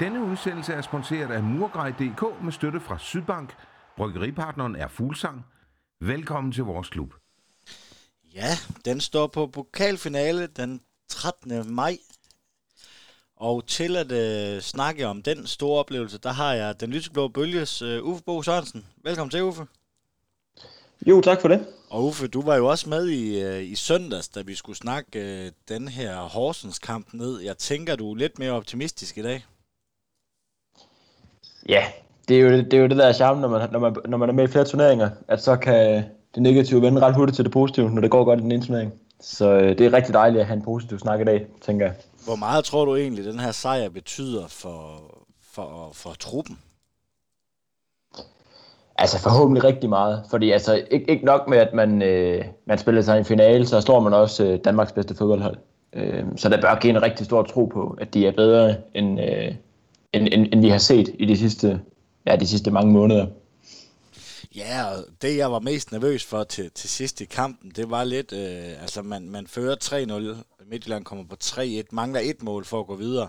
Denne udsendelse er sponsoreret af Murgrej.dk med støtte fra Sydbank. Bryggeripartneren er Fuglsang. Velkommen til vores klub. Ja, den står på pokalfinale den 13. maj. Og til at øh, snakke om den store oplevelse, der har jeg den lyseblå bølges øh, Uffe Bo Sørensen. Velkommen til, Uffe. Jo, tak for det. Og Uffe, du var jo også med i, øh, i søndags, da vi skulle snakke øh, den her Horsens kamp ned. Jeg tænker, du er lidt mere optimistisk i dag. Ja, det er jo det, er jo det der charme, når man, når, man, når man er med i flere turneringer, at så kan det negative vende ret hurtigt til det positive, når det går godt i den ene turnering. Så øh, det er rigtig dejligt at have en positiv snak i dag, tænker jeg. Hvor meget tror du egentlig, den her sejr betyder for, for, for truppen? Altså forhåbentlig rigtig meget, fordi altså ikke, ikke nok med, at man, øh, man spiller sig i en finale, så står man også øh, Danmarks bedste fodboldhold. Øh, så der bør give en rigtig stor tro på, at de er bedre, end, øh, end, end, end vi har set i de sidste, ja, de sidste mange måneder. Ja, og det jeg var mest nervøs for til, til sidst i kampen, det var lidt, øh, altså man, man fører 3-0, Midtjylland kommer på 3-1, mangler et mål for at gå videre.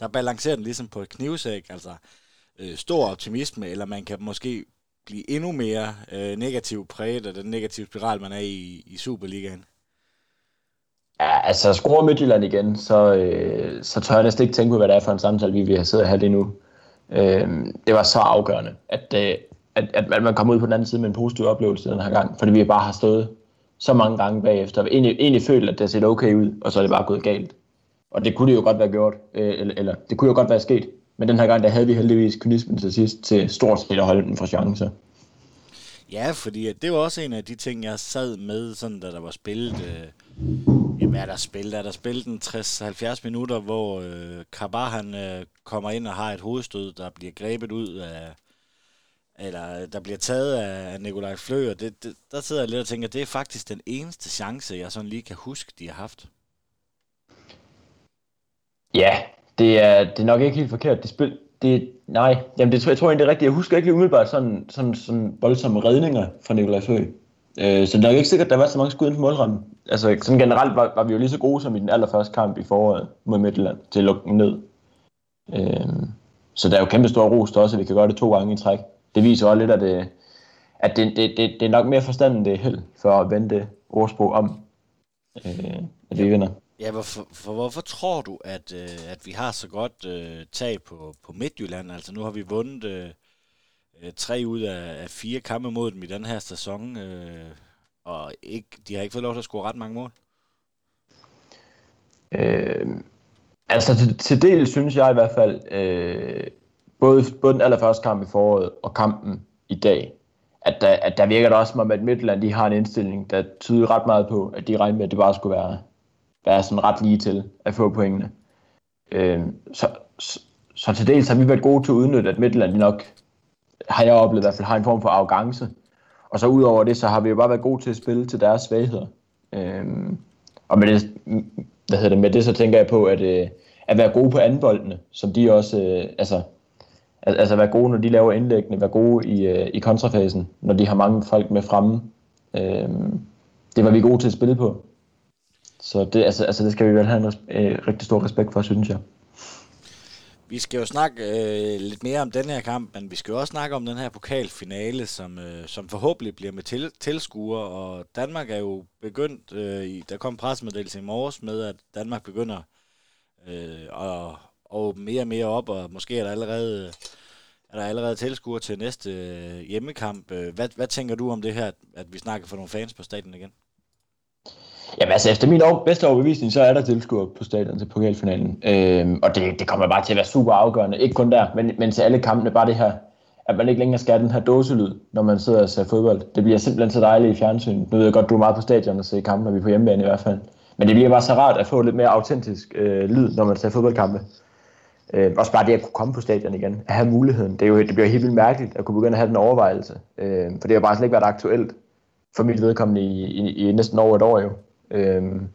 Der balancerer den ligesom på et knivsæk, altså øh, stor optimisme, eller man kan måske blive endnu mere øh, negativ præget af den negative spiral, man er i i Superligaen. Ja, altså scorer Midtjylland igen, så, øh, så tør jeg næsten ikke tænke på, hvad det er for en samtale, vi, vi har siddet her lige nu. Øh, det var så afgørende, at, øh, at, at, at man kom ud på den anden side med en positiv oplevelse den her gang, fordi vi bare har stået så mange gange bagefter, egentlig, egentlig følt, at det har set okay ud, og så er det bare gået galt. Og det kunne det jo godt være gjort, øh, eller, eller det kunne jo godt være sket, men den her gang, der havde vi heldigvis kynismen til sidst til stort set at holde den fra chancer. Ja, fordi det var også en af de ting, jeg sad med, sådan, da der var spillet... Øh, hvad er der spillet? Er der spillet en 60-70 minutter, hvor øh, Kabar, han øh, kommer ind og har et hovedstød, der bliver grebet ud af... Eller der bliver taget af Nikolaj Flø, og det, det, der sidder jeg lidt og tænker, det er faktisk den eneste chance, jeg sådan lige kan huske, de har haft. Ja, det er, det er nok ikke helt forkert. Det spil, det, nej, jamen det, jeg tror egentlig det er rigtigt. Jeg husker ikke lige umiddelbart sådan, sådan, sådan voldsomme redninger fra Nikolaj Flø. Øh, så det er nok ikke sikkert, at der var så mange skud inden for målrammen. Altså sådan generelt var, var vi jo lige så gode som i den allerførste kamp i foråret mod Midtjylland til at lukke den ned. Øh, så der er jo kæmpe stor ros også, at vi kan gøre det to gange i træk. Det viser også lidt, at det, at det, det, det, det er nok mere forstand end det er held for at vende det ordsprog om, øh, at vi vinder. Ja, hvorfor, for hvorfor tror du, at, øh, at vi har så godt øh, tag på, på Midtjylland? Altså nu har vi vundet øh, øh, tre ud af, af fire kampe mod dem i den her sæson, øh, og ikke, de har ikke fået lov til at score ret mange mål. Øh, altså til, til del synes jeg i hvert fald, øh, både, både den allerførste kamp i foråret og kampen i dag, at der, at der virker det også som om, at Midtland de har en indstilling, der tyder ret meget på, at de regner med, at det bare skulle være være sådan ret lige til at få pointene. Øh, så, så, så til dels har vi været gode til at udnytte, at Midtjylland nok, har jeg oplevet i hvert fald, har en form for arrogance. Og så udover det, så har vi jo bare været gode til at spille til deres svagheder. Øhm, og med det, hvad hedder det, med det så tænker jeg på, at, øh, at være gode på anboldene, som de også, øh, altså, altså være gode, når de laver indlæggene, være gode i, øh, i kontrafasen, når de har mange folk med fremme. Øhm, det var vi gode til at spille på. Så det, altså, altså det skal vi vel have en øh, rigtig stor respekt for, synes jeg. Vi skal jo snakke øh, lidt mere om den her kamp, men vi skal jo også snakke om den her pokalfinale, som, øh, som forhåbentlig bliver med til, tilskuere. Og Danmark er jo begyndt, øh, i, der kom pressemeddelelse i morges med, at Danmark begynder øh, at, og mere og mere op, og måske er der allerede, er der allerede tilskuere til næste øh, hjemmekamp. Øh, hvad, hvad tænker du om det her, at vi snakker for nogle fans på stadion igen? Jamen altså, efter min bedste overbevisning, så er der tilskuer på stadion til pokalfinalen. Øhm, og det, det kommer bare til at være super afgørende. Ikke kun der, men, men til alle kampene. Bare det her, at man ikke længere skal have den her dåselyd, når man sidder og ser fodbold. Det bliver simpelthen så dejligt i fjernsynet. Nu ved jeg godt, du er meget på stadion og ser kampe, når vi er på hjemmebane i hvert fald. Men det bliver bare så rart at få lidt mere autentisk øh, lyd, når man ser fodboldkampe. Øh, også bare det at kunne komme på stadion igen, at have muligheden. Det, er jo, det bliver helt vildt mærkeligt at kunne begynde at have den overvejelse. Øh, for det har bare slet ikke været aktuelt for mit vedkommende i, i, i næsten over et år jo. Øhm,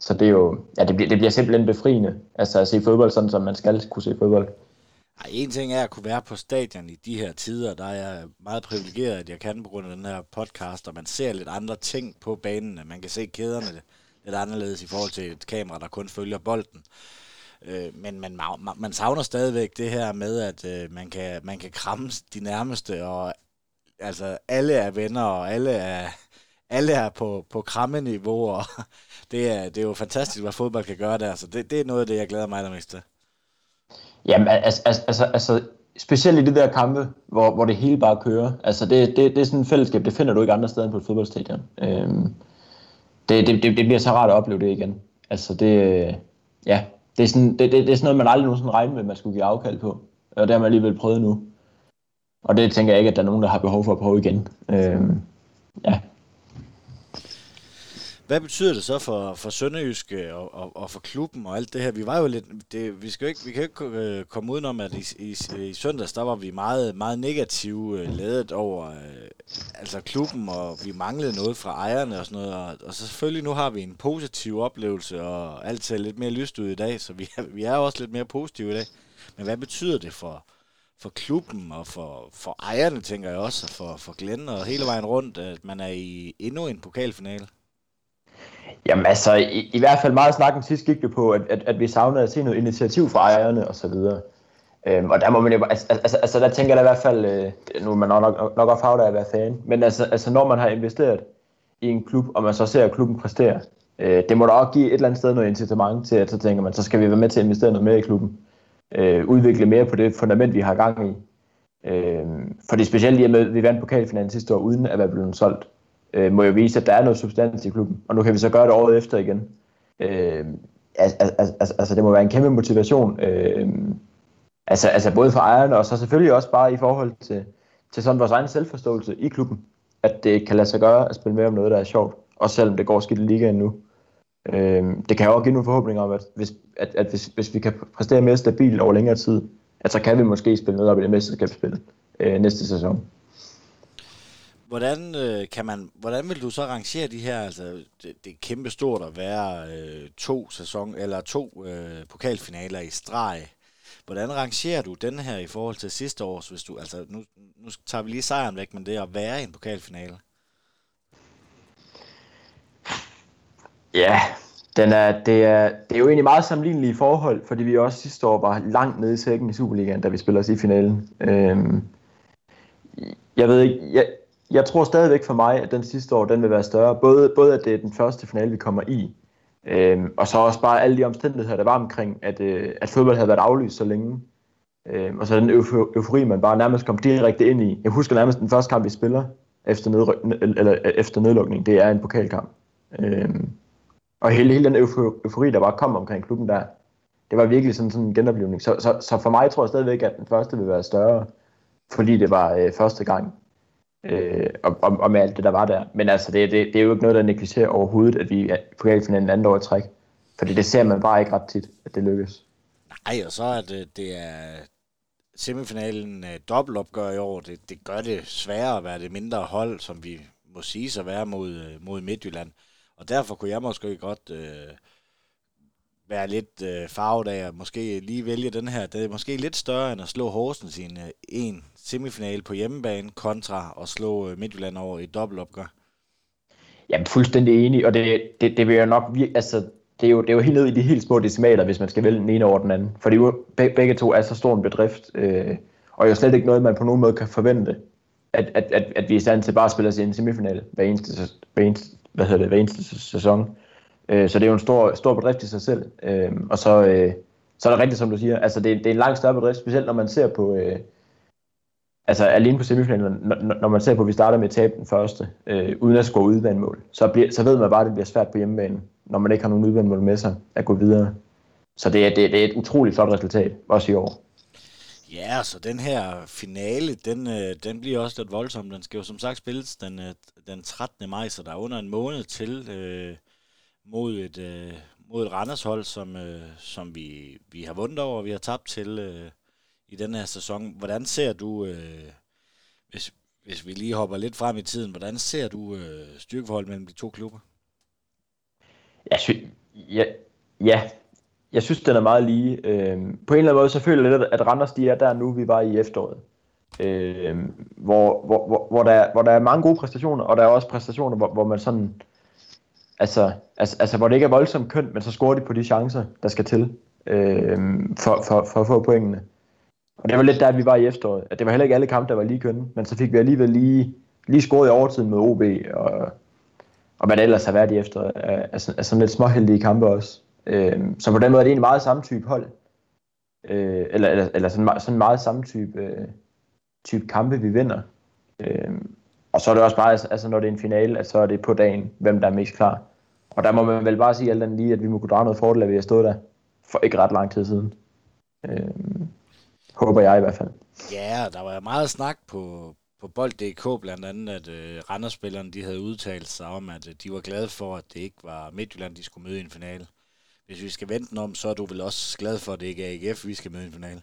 så det er jo, ja, det bliver, det bliver simpelthen befriende, altså at se fodbold sådan, som man skal kunne se fodbold. Ej, en ting er at kunne være på stadion i de her tider, der er jeg meget privilegeret, at jeg kan på grund af den her podcast, og man ser lidt andre ting på banen. Man kan se kæderne lidt anderledes i forhold til et kamera, der kun følger bolden. Øh, men man, man savner stadigvæk det her med, at øh, man, kan, man kan kramme de nærmeste, og altså alle er venner, og alle er, alle er på, på krammeniveau, og det er, det er jo fantastisk, hvad fodbold kan gøre der. Så det, det er noget af det, jeg glæder mig allermest til. Jamen, altså, altså, altså specielt i de der kampe, hvor, hvor det hele bare kører. Altså, det, det, det er sådan et fællesskab, det finder du ikke andre steder end på et fodboldstadion. Øhm, det, det, det, det bliver så rart at opleve det igen. Altså, det, ja, det er, sådan, det, det, det er sådan noget, man aldrig nogensinde regner med, man skulle give afkald på. Og det har man alligevel prøvet nu. Og det tænker jeg ikke, at der er nogen, der har behov for at prøve igen. Øhm, ja. Hvad betyder det så for, for Sønderjyske øh, og, og, og for klubben og alt det her? Vi var jo lidt, det, vi, skal jo ikke, vi kan jo ikke øh, komme udenom, at i, i, i søndags, der var vi meget, meget negative øh, ledet ladet over altså klubben, og vi manglede noget fra ejerne og sådan noget. Og, og så selvfølgelig nu har vi en positiv oplevelse, og alt ser lidt mere lyst ud i dag, så vi er, vi er også lidt mere positive i dag. Men hvad betyder det for, for klubben og for, for ejerne, tænker jeg også, og for, for Glenn og hele vejen rundt, at man er i endnu en pokalfinale? Jamen altså, i, i hvert fald meget snakken sidst gik det på, at, at, at vi savnede at se noget initiativ fra ejerne og så videre. Øhm, og der må man jo, altså, altså, altså, altså der tænker jeg i hvert fald, øh, nu er man nok, nok, nok også af at være fan, men altså, altså når man har investeret i en klub, og man så ser, at klubben præsterer, øh, det må da også give et eller andet sted noget incitament til, at så tænker man, så skal vi være med til at investere noget mere i klubben. Øh, udvikle mere på det fundament, vi har gang i. Øh, fordi specielt i og med, at vi vandt pokalfinalen sidste år, uden at være blevet solgt, øh, må jo vise, at der er noget substans i klubben. Og nu kan vi så gøre det året efter igen. Øh, altså, altså, altså, det må være en kæmpe motivation. Øh, altså, altså både for ejerne, og så selvfølgelig også bare i forhold til, til sådan vores egen selvforståelse i klubben. At det kan lade sig gøre at spille med om noget, der er sjovt. Også selvom det går skidt i ligaen nu. Øh, det kan jo også give nogle forhåbninger om, at, hvis, at, at hvis, hvis vi kan præstere mere stabilt over længere tid, at så kan vi måske spille noget op i det mesterskabsspil øh, næste sæson. Hvordan øh, kan man, hvordan vil du så rangere de her, altså det, det er kæmpe stort at være øh, to sæson, eller to øh, pokalfinaler i streg. Hvordan rangerer du den her i forhold til sidste års, hvis du, altså nu, nu tager vi lige sejren væk, men det er at være i en pokalfinale? Ja, den er, det, er, det er jo egentlig meget sammenlignelige forhold, fordi vi også sidste år var langt nede i sækken i Superligaen, da vi spiller os i finalen. Øhm, jeg ved ikke, jeg, jeg tror stadigvæk for mig, at den sidste år, den vil være større. Både, både at det er den første finale, vi kommer i, øhm, og så også bare alle de omstændigheder, der var omkring, at, øh, at fodbold havde været aflyst så længe. Øhm, og så den eufori, man bare nærmest kom direkte ind i. Jeg husker nærmest den første kamp, vi spiller efter, nedry- eller, øh, efter nedlukning. Det er en pokalkamp. Øhm, og hele, hele den eufori, der bare kom omkring klubben der, det var virkelig sådan, sådan en genoplevning. Så, så, så for mig tror jeg stadigvæk, at den første vil være større, fordi det var øh, første gang øh, og, og, og med alt det, der var der. Men altså, det, det, det er jo ikke noget, der negligerer overhovedet, at vi er på pokalfinalen andet år i træk. Fordi det ser man bare ikke ret tit, at det lykkes. Nej, og så er det, det er semifinalen uh, dobbeltopgør i år. Det, det gør det sværere at være det mindre hold, som vi må sige sig være mod, øh, mod Midtjylland. Og derfor kunne jeg måske godt uh, være lidt uh, farvet af at måske lige vælge den her. Det er måske lidt større end at slå Horsens i en, en semifinale på hjemmebane kontra at slå øh, Midtjylland over i dobbeltopgør? Jeg er fuldstændig enig, og det, det, det vil jeg nok altså, det er, jo, det er jo helt ned i de helt små decimaler, hvis man skal vælge den ene over den anden. Fordi begge to er så stor en bedrift, øh, og jo slet ikke noget, man på nogen måde kan forvente, at, at, at, at vi er i stand til bare at spille os i en semifinale hver eneste, hver eneste, hvad hedder det, hver eneste sæson. Øh, så det er jo en stor, stor bedrift i sig selv. Øh, og så, øh, så er det rigtigt, som du siger, altså det, det er en langt større bedrift, specielt når man ser på, øh, altså alene på semifinalen, når, når man ser på, at vi starter med at tabe den første, øh, uden at score udvandmål, så, bliver, så ved man bare, at det bliver svært på hjemmebane, når man ikke har nogen udvandmål med sig at gå videre. Så det er, det, det er et utroligt flot resultat, også i år. Ja, så den her finale, den, øh, den bliver også lidt voldsom. Den skal jo som sagt spilles den, øh, den 13. maj, så der er under en måned til øh, mod et, øh, mod et Randershold, som, øh, som vi, vi har vundet over, vi har tabt til, øh, i den her sæson. Hvordan ser du, øh, hvis, hvis vi lige hopper lidt frem i tiden, hvordan ser du øh, styrkeforholdet mellem de to klubber? Jeg synes, ja, ja, jeg synes, den er meget lige. Øh, på en eller anden måde, så føler jeg lidt, at Randers de er der nu, vi var i efteråret. Øh, hvor, hvor, hvor, hvor, der, hvor der er mange gode præstationer, og der er også præstationer, hvor, hvor man sådan, altså, altså, altså hvor det ikke er voldsomt kønt, men så scorer de på de chancer, der skal til. øh, for, for, for at få pointene. Og det var lidt der, vi var i efteråret. At det var heller ikke alle kampe, der var lige kønne, men så fik vi alligevel lige, lige scoret i overtiden med OB, og, og hvad det ellers har været i efteråret, af, af, af sådan lidt småheldige kampe også. Øh, så på den måde er det egentlig meget samme type hold. Øh, eller, eller, eller sådan, sådan meget samme type, øh, type kampe, vi vinder. Øh, og så er det også bare, altså når det er en finale, at så er det på dagen, hvem der er mest klar. Og der må man vel bare sige alt andet lige, at vi må kunne drage noget fordel, at vi har stået der for ikke ret lang tid siden. Øh, håber jeg i hvert fald. Ja, der var meget snak på, på Bold.dk blandt andet, at uh, Randers-spillerne de havde udtalt sig om, at uh, de var glade for, at det ikke var Midtjylland, de skulle møde i en finale. Hvis vi skal vente den om, så er du vel også glad for, at det ikke er AGF, vi skal møde i en finale?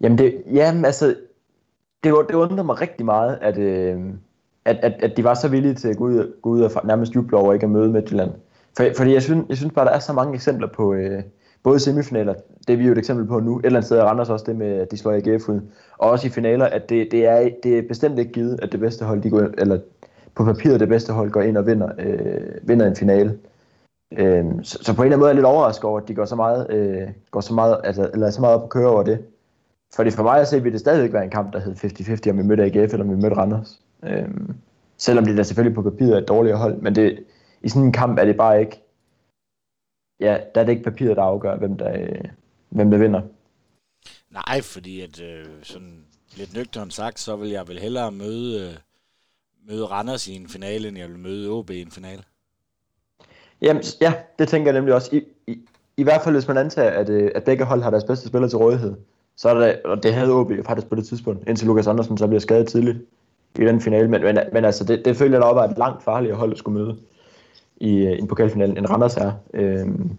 Jamen, det, jamen altså, det, det undrer mig rigtig meget, at, øh, at, at, at de var så villige til at gå ud, gå ud og nærmest juble over ikke at møde Midtjylland. For, fordi jeg synes, jeg synes bare, der er så mange eksempler på, øh, både semifinaler, det er vi jo et eksempel på nu, et eller andet sted Randers også det med, at de slår AGF ud, og også i finaler, at det, det, er, det er bestemt ikke givet, at det bedste hold, de går, eller på papiret det bedste hold går ind og vinder, øh, vinder en finale. Øh, så, så, på en eller anden måde er jeg lidt overrasket over, at de går så meget, øh, går så meget, altså, eller så meget op at køre over det. Fordi for mig at se, vil det stadigvæk være en kamp, der hed 50-50, om vi mødte AGF eller om vi mødte Randers. Øh, selvom det da selvfølgelig på papiret er et dårligere hold, men det, i sådan en kamp er det bare ikke, ja, der er det ikke papiret, der afgør, hvem der, øh, hvem der vinder. Nej, fordi at øh, sådan lidt nøgternt sagt, så vil jeg vel hellere møde, øh, møde Randers i en finale, end jeg vil møde OB i en finale. Jamen, ja, det tænker jeg nemlig også. I, i, i hvert fald, hvis man antager, at, øh, at begge hold har deres bedste spillere til rådighed, så er det, og det havde OB faktisk på det tidspunkt, indtil Lukas Andersen så bliver skadet tidligt i den finale. Men, men, men altså, det, det følger da op af et langt farligere hold at skulle møde i, øh, en pokalfinale, end Randers er. Øhm,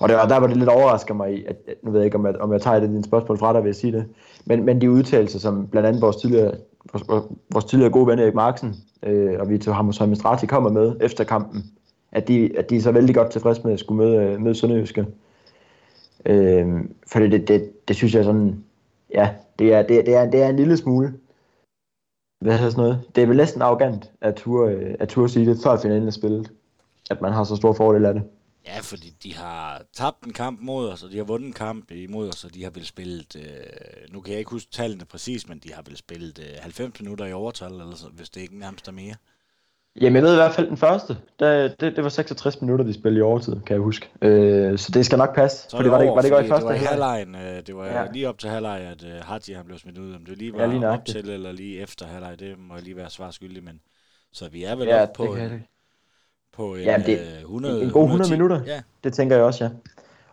og det var, der var det lidt overrasker mig at, nu ved jeg ikke, om jeg, om jeg tager det din spørgsmål fra dig, vil jeg sige det, men, men de udtalelser, som blandt andet vores tidligere, vores, vores tidligere gode ven Erik Marksen øh, og Vito Hamus Administrati kommer med efter kampen, at de, at de er så vældig godt tilfredse med at skulle møde, øh, møde Sønderjyske. Øh, fordi det, det, det synes jeg sådan, ja, det er, det, det er, det er en lille smule, hvad hedder sådan noget, det er vel næsten arrogant at turde, øh, at turde sige det, før finalen er spillet, at man har så stor fordel af det. Ja, fordi de har tabt en kamp mod os, og de har vundet en kamp imod os, og de har vel spillet, øh, nu kan jeg ikke huske tallene præcis, men de har vel spillet øh, 90 minutter i overtal, eller så, hvis det ikke nærmest er mere. Jamen, jeg ved i hvert fald den første. Det, det, det var 66 minutter, de spillede i overtid, kan jeg huske. Øh, så det skal nok passe. Så det var, det, var det ikke var i første det var halvlejen, øh, det var ja. lige op til halvleg, at øh, Hadji han blev smidt ud. Om det lige var ja, lige op til eller lige efter halvleg, det må jeg lige være svar skyldig, men så vi er vel ja, op på, en, på en, ja, det, 100, en god 100 110. minutter. Ja. Det tænker jeg også, ja.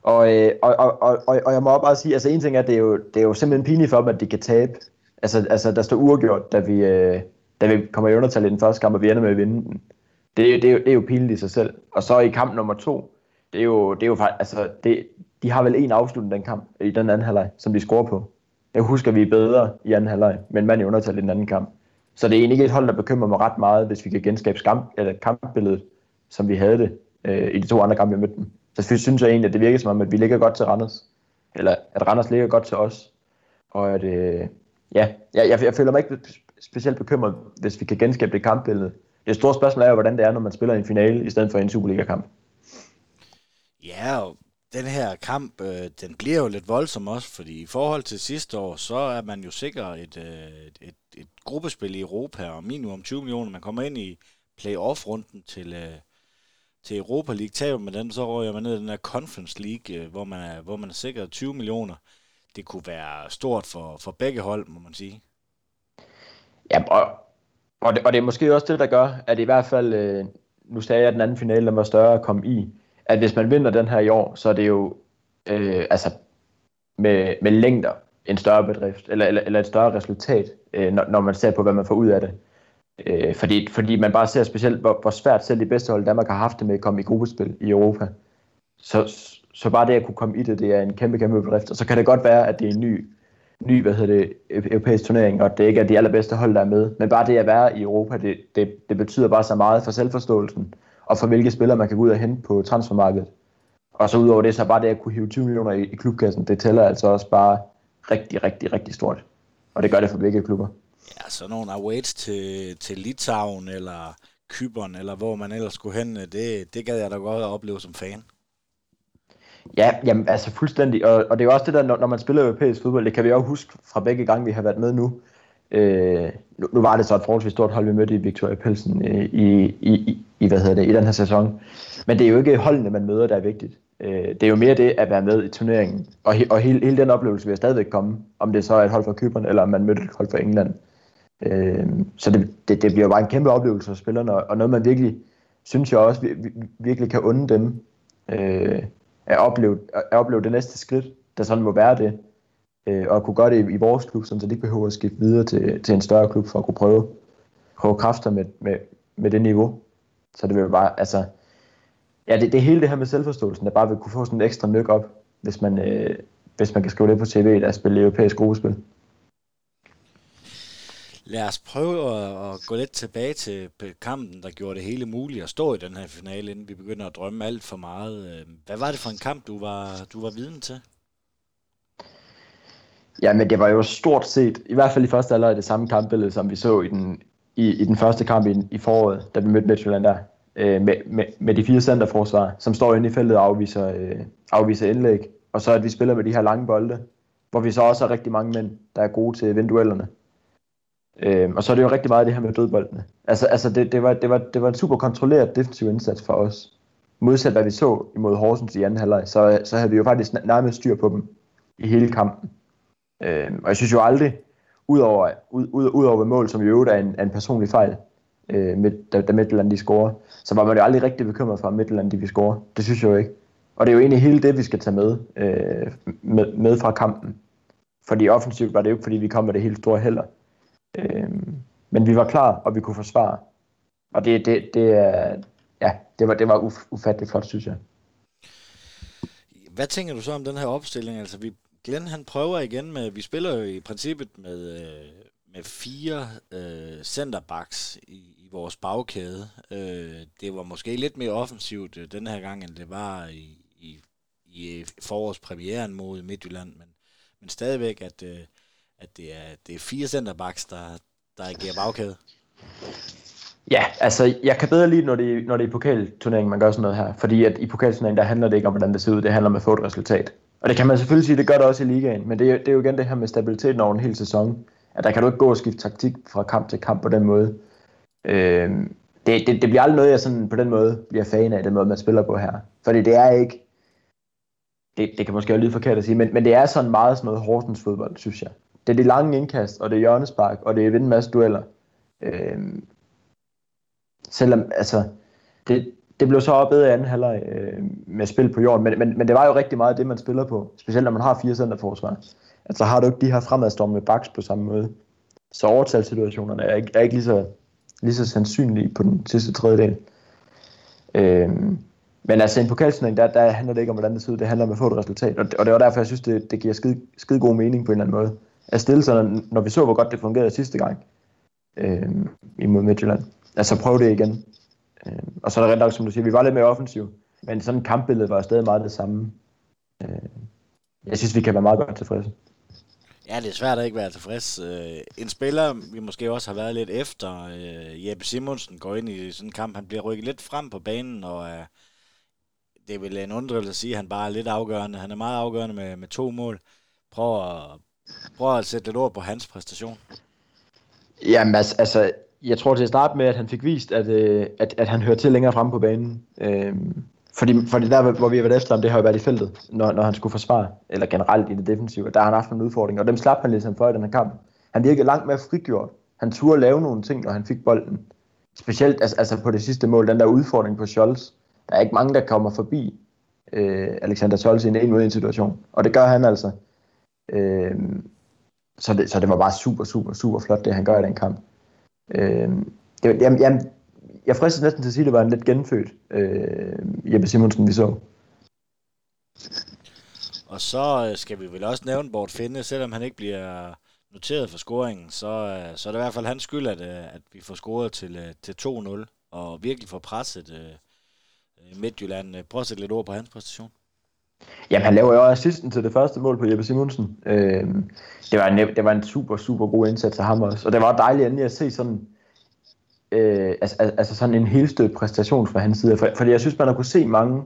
Og, øh, og, og, og, og, og jeg må bare sige, altså en ting er, det er jo, det er jo simpelthen pinligt for dem, at de kan tabe. Altså, altså der står uafgjort, da vi, øh, da vi kommer i undertal i den første kamp, og vi ender med at vinde den. Det, er, det, er, det er jo pinligt i sig selv. Og så i kamp nummer to, det er jo, det er jo faktisk, altså, det, de har vel en afslutning den kamp, i den anden halvleg, som de scorer på. Jeg husker, vi er bedre i anden halvleg, men man i undertal i den anden kamp. Så det er egentlig ikke et hold, der bekymrer mig ret meget, hvis vi kan genskabe skam, eller kampbilledet, som vi havde det øh, i de to andre kampe, vi mødte dem. Så synes jeg egentlig, at det virker som om, at vi ligger godt til Randers. Eller at Randers ligger godt til os. Og at, øh, ja, jeg, jeg, jeg føler mig ikke specielt bekymret, hvis vi kan genskabe det kampbillede. Det store spørgsmål er jo, hvordan det er, når man spiller en finale, i stedet for en Superliga-kamp. Ja, og den her kamp, øh, den bliver jo lidt voldsom også, fordi i forhold til sidste år, så er man jo sikker et, øh, et, et, et gruppespil i Europa, og minimum 20 millioner. Man kommer ind i playoff-runden til, øh, til Europa League, taber man den, så rører man ned i den her Conference League, øh, hvor man er, hvor man er sikret 20 millioner. Det kunne være stort for, for begge hold, må man sige. Ja, og, og, det, og det er måske også det, der gør, at i hvert fald, øh, nu sagde jeg, at den anden finale der var større at komme i, at hvis man vinder den her i år, så er det jo øh, altså med, med længder en større bedrift, eller, eller, eller et større resultat, øh, når, når man ser på, hvad man får ud af det. Øh, fordi, fordi man bare ser specielt, hvor, hvor svært selv de bedste hold Danmark har haft det med at komme i gruppespil i Europa. Så, så bare det at kunne komme i det, det er en kæmpe, kæmpe bedrift. Og så kan det godt være, at det er en ny ny hvad hedder det, europæisk turnering, og det ikke er de allerbedste hold, der er med. Men bare det at være i Europa, det, det, det betyder bare så meget for selvforståelsen, og for hvilke spillere man kan gå ud og hente på transfermarkedet. Og så udover det, så bare det at kunne hive 20 millioner i, i klubkassen, det tæller altså også bare rigtig, rigtig, rigtig stort. Og det gør det for begge klubber. Ja, så nogle awaits til, til Litauen eller Kyberen, eller hvor man ellers skulle hen, øh, det, det gad jeg da godt at opleve som fan. Ja, jamen, altså fuldstændig. Og, og det er jo også det der, når, når man spiller europæisk fodbold, det kan vi også huske fra begge gange, vi har været med nu. Øh, nu, nu var det så et forholdsvis stort hold, vi mødte i Victoria Pelsen øh, i, i, i, i, hvad hedder det, i den her sæson. Men det er jo ikke holdene, man møder, der er vigtigt. Øh, det er jo mere det at være med i turneringen. Og, he, og hele, hele den oplevelse vil stadigvæk komme, om det så er et hold fra Kypern, eller om man mødte et hold fra England. Øh, så det, det, det bliver bare en kæmpe oplevelse for spillerne, og noget man virkelig, synes jeg også, virkelig kan unde dem, øh, at, opleve, at opleve det næste skridt, der sådan må være det, øh, og kunne gøre det i, i vores klub, så de ikke behøver at skifte videre til, til en større klub, for at kunne prøve, prøve kræfter med, med, med det niveau. Så det vil bare, altså, ja, det, det hele det her med selvforståelsen, der bare vil kunne få sådan et ekstra nyk op, hvis man, øh, hvis man kan skrive det på tv, der spiller europæisk gruppespil. Lad os prøve at, at gå lidt tilbage til kampen, der gjorde det hele muligt at stå i den her finale, inden vi begynder at drømme alt for meget. Øh, hvad var det for en kamp, du var, du var viden til? Ja, men det var jo stort set, i hvert fald i første alder, det samme kampbillede, som vi så i den, i, i den første kamp i, i foråret, da vi mødte Midtjylland der, øh, med, med, med de fire centerforsvar, som står inde i feltet og afviser, øh, afviser indlæg, og så at vi spiller med de her lange bolde, hvor vi så også har rigtig mange mænd, der er gode til vinduellerne. Øh, og så er det jo rigtig meget det her med dødboldene. Altså, altså det, det, var, det, var, det var en super kontrolleret defensiv indsats for os. Modsat hvad vi så imod Horsens i anden halvleg, så, så havde vi jo faktisk nærmest styr på dem i hele kampen. Øh, og jeg synes jo aldrig, udover, ud, ud, ud over mål, som i øvrigt er en, er en personlig fejl, øh, med, da, da Midtjylland de scorer, så var man jo aldrig rigtig bekymret for, at Midtjylland de vil score. Det synes jeg jo ikke. Og det er jo egentlig hele det, vi skal tage med, øh, med, med fra kampen. Fordi offensivt var det jo ikke, fordi vi kom med det helt store heller. Øh, men vi var klar, og vi kunne forsvare. Og det, det, det, ja, det var, det var uf, ufatteligt flot, synes jeg. Hvad tænker du så om den her opstilling? Altså, vi, Glenn han prøver igen med, vi spiller jo i princippet med, øh, med fire øh, centerbacks i, i vores bagkæde. Øh, det var måske lidt mere offensivt øh, den her gang, end det var i, i, i forårspremieren mod Midtjylland, men, men stadigvæk, at, øh, at det, er, det er fire centerbacks, der, der agerer bagkæde. Ja, altså jeg kan bedre lide, når det, når det er i pokalturneringen, man gør sådan noget her. Fordi at i pokalturneringen, der handler det ikke om, hvordan det ser ud, det handler om at få et resultat. Og det kan man selvfølgelig sige, det gør det også i ligaen, men det er, det er jo igen det her med stabiliteten over en hel sæson. At der kan du ikke gå og skifte taktik fra kamp til kamp på den måde. Øh, det, det, det bliver aldrig noget, jeg sådan på den måde bliver fan af, den måde, man spiller på her. Fordi det er ikke, det, det kan måske også lyde forkert at sige, men, men det er sådan meget sådan noget Horsens fodbold, synes jeg. Det er de lange indkast, og det er hjørnespark, og det er vinde en masse dueller. Øh, selvom, altså, det, det blev så bedre i anden halvleg øh, med spil på jorden, men, men, men det var jo rigtig meget det, man spiller på, specielt når man har fire centerforsvar. Altså har du ikke de her fremadstormende baks på samme måde. Så overtalssituationerne er ikke, er ikke lige, så, lige så sandsynlige på den sidste tredjedel. Øh, men altså en pokalsnæng, der, der handler det ikke om, hvordan det ser ud, det handler om at få et resultat. Og det, og det var derfor, jeg synes, det, det giver skide, skide god mening på en eller anden måde af stillelserne, når, vi så, hvor godt det fungerede sidste gang øh, imod Midtjylland. Altså prøv det igen. Øh, og så er der rent nok, som du siger, vi var lidt mere offensiv, men sådan kampbilledet var stadig meget det samme. Øh, jeg synes, vi kan være meget godt tilfredse. Ja, det er svært at ikke være tilfreds. Øh, en spiller, vi måske også har været lidt efter, øh, Jeppe Simonsen, går ind i sådan en kamp. Han bliver rykket lidt frem på banen, og øh, det er vel en undrelse at sige, at han bare er lidt afgørende. Han er meget afgørende med, med to mål. Prøv at, prøv at sætte lidt ord på hans præstation. Jamen altså, altså, jeg tror til at starte med, at han fik vist, at, øh, at, at han hører til længere frem på banen. Øh, fordi, fordi der, hvor vi har været efter ham, det har jo været i feltet, når, når han skulle forsvare, eller generelt i det defensive, der har han haft en udfordring, og dem slap han ligesom for i den her kamp. Han virkede langt mere frigjort. Han turde lave nogle ting, når han fik bolden. Specielt altså, altså på det sidste mål, den der udfordring på Scholz. Der er ikke mange, der kommer forbi øh, Alexander Scholz i en mod en situation. Og det gør han altså. Øh, så, det, så det var bare super, super, super flot, det han gør i den kamp. Øh, det, jamen, jamen, jeg fristes næsten til at sige, at det var en lidt genfødt øh, Jeppe Simonsen, vi så. Og så øh, skal vi vel også nævne Bort Finde, selvom han ikke bliver noteret for scoringen, så, øh, så er det i hvert fald hans skyld, at, øh, at vi får scoret til, til 2-0, og virkelig får presset øh, Midtjylland. Prøv at sætte lidt ord på hans præstation. Jamen, han laver jo assisten til det første mål på Jeppe Simonsen. Øh, det, var en, det var en super, super god indsats af ham også. Og det var dejligt endelig at se sådan, øh, altså, altså sådan en helstødt præstation fra hans side. For, fordi jeg synes, man har kunne se mange,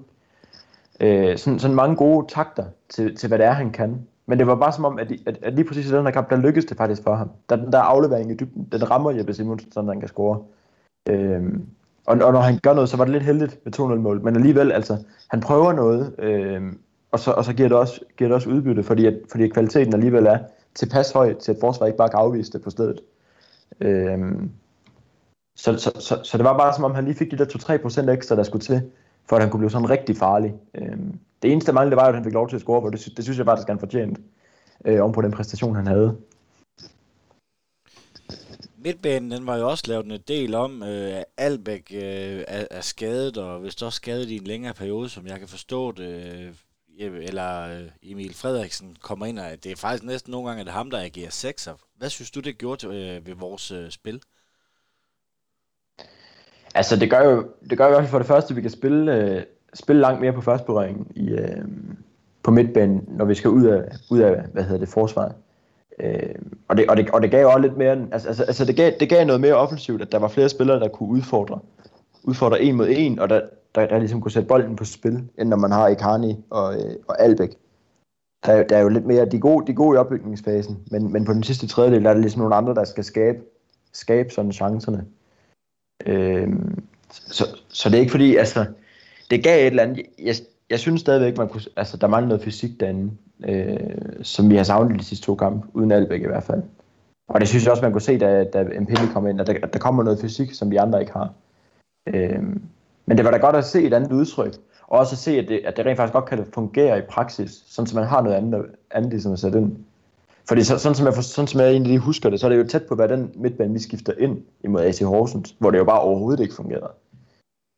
Øh, sådan, sådan mange gode takter til, til, hvad det er, han kan. Men det var bare som om, at, at, at lige præcis i den her kamp, der lykkedes det faktisk for ham. Der, der aflevering i dybden, den rammer Jeppe Simonsen, sådan han kan score. Øh, og, og når han gør noget, så var det lidt heldigt med 2-0-mål. Men alligevel, altså, han prøver noget, øh, og, så, og så giver det også, giver det også udbytte, fordi, at, fordi kvaliteten alligevel er tilpas høj til, at forsvaret ikke bare kan afvise det på stedet. Øhm, så, så, så, så det var bare som om, han lige fik de der 2-3% ekstra, der skulle til, for at han kunne blive sådan rigtig farlig. Øhm, det eneste mangel, det var at han fik lov til at score, for det, det synes jeg faktisk, han fortjent, øh, om på den præstation, han havde. Midtbanen, den var jo også lavet en del om. Øh, Albæk øh, er, er skadet, og hvis også skadet i en længere periode, som jeg kan forstå det, øh, eller øh, Emil Frederiksen kommer ind, og det er faktisk næsten nogle gange, at det er ham, der agerer sekser. Hvad synes du, det gjorde til, øh, ved vores øh, spil? Altså, det gør jo, det gør jo også for det første, at vi kan spille, øh, spille langt mere på førstberøringen i, øh, på midtbanen, når vi skal ud af, ud af hvad hedder det, forsvaret. Øh, og, det, og, det, og det gav også lidt mere, altså, altså, altså det, gav, det gav noget mere offensivt, at der var flere spillere, der kunne udfordre, udfordre en mod en, og der, der, der ligesom kunne sætte bolden på spil, end når man har Ikani og, øh, og Albæk. Der, der er jo lidt mere, de er gode, de er gode i opbygningsfasen, men, men på den sidste tredjedel, der er der ligesom nogle andre, der skal skabe, skabe sådan chancerne. Øh, så, så det er ikke fordi, altså, det gav et eller andet, jeg, jeg synes stadigvæk, man kunne, altså, der mangler noget fysik derinde, øh, som vi har savnet de sidste to kampe, uden Albæk i hvert fald. Og det synes jeg også, man kunne se, da, da Mpili kom ind, at der, der kommer noget fysik, som vi andre ikke har. Øh, men det var da godt at se et andet udtryk, og også at se, at det, at det rent faktisk godt kan fungere i praksis, sådan som man har noget andet, andet ligesom at sætte ind. Fordi så, sådan, som jeg, sådan som jeg egentlig lige husker det, så er det jo tæt på, hvad den midtbane, vi skifter ind imod AC Horsens, hvor det jo bare overhovedet ikke fungerede.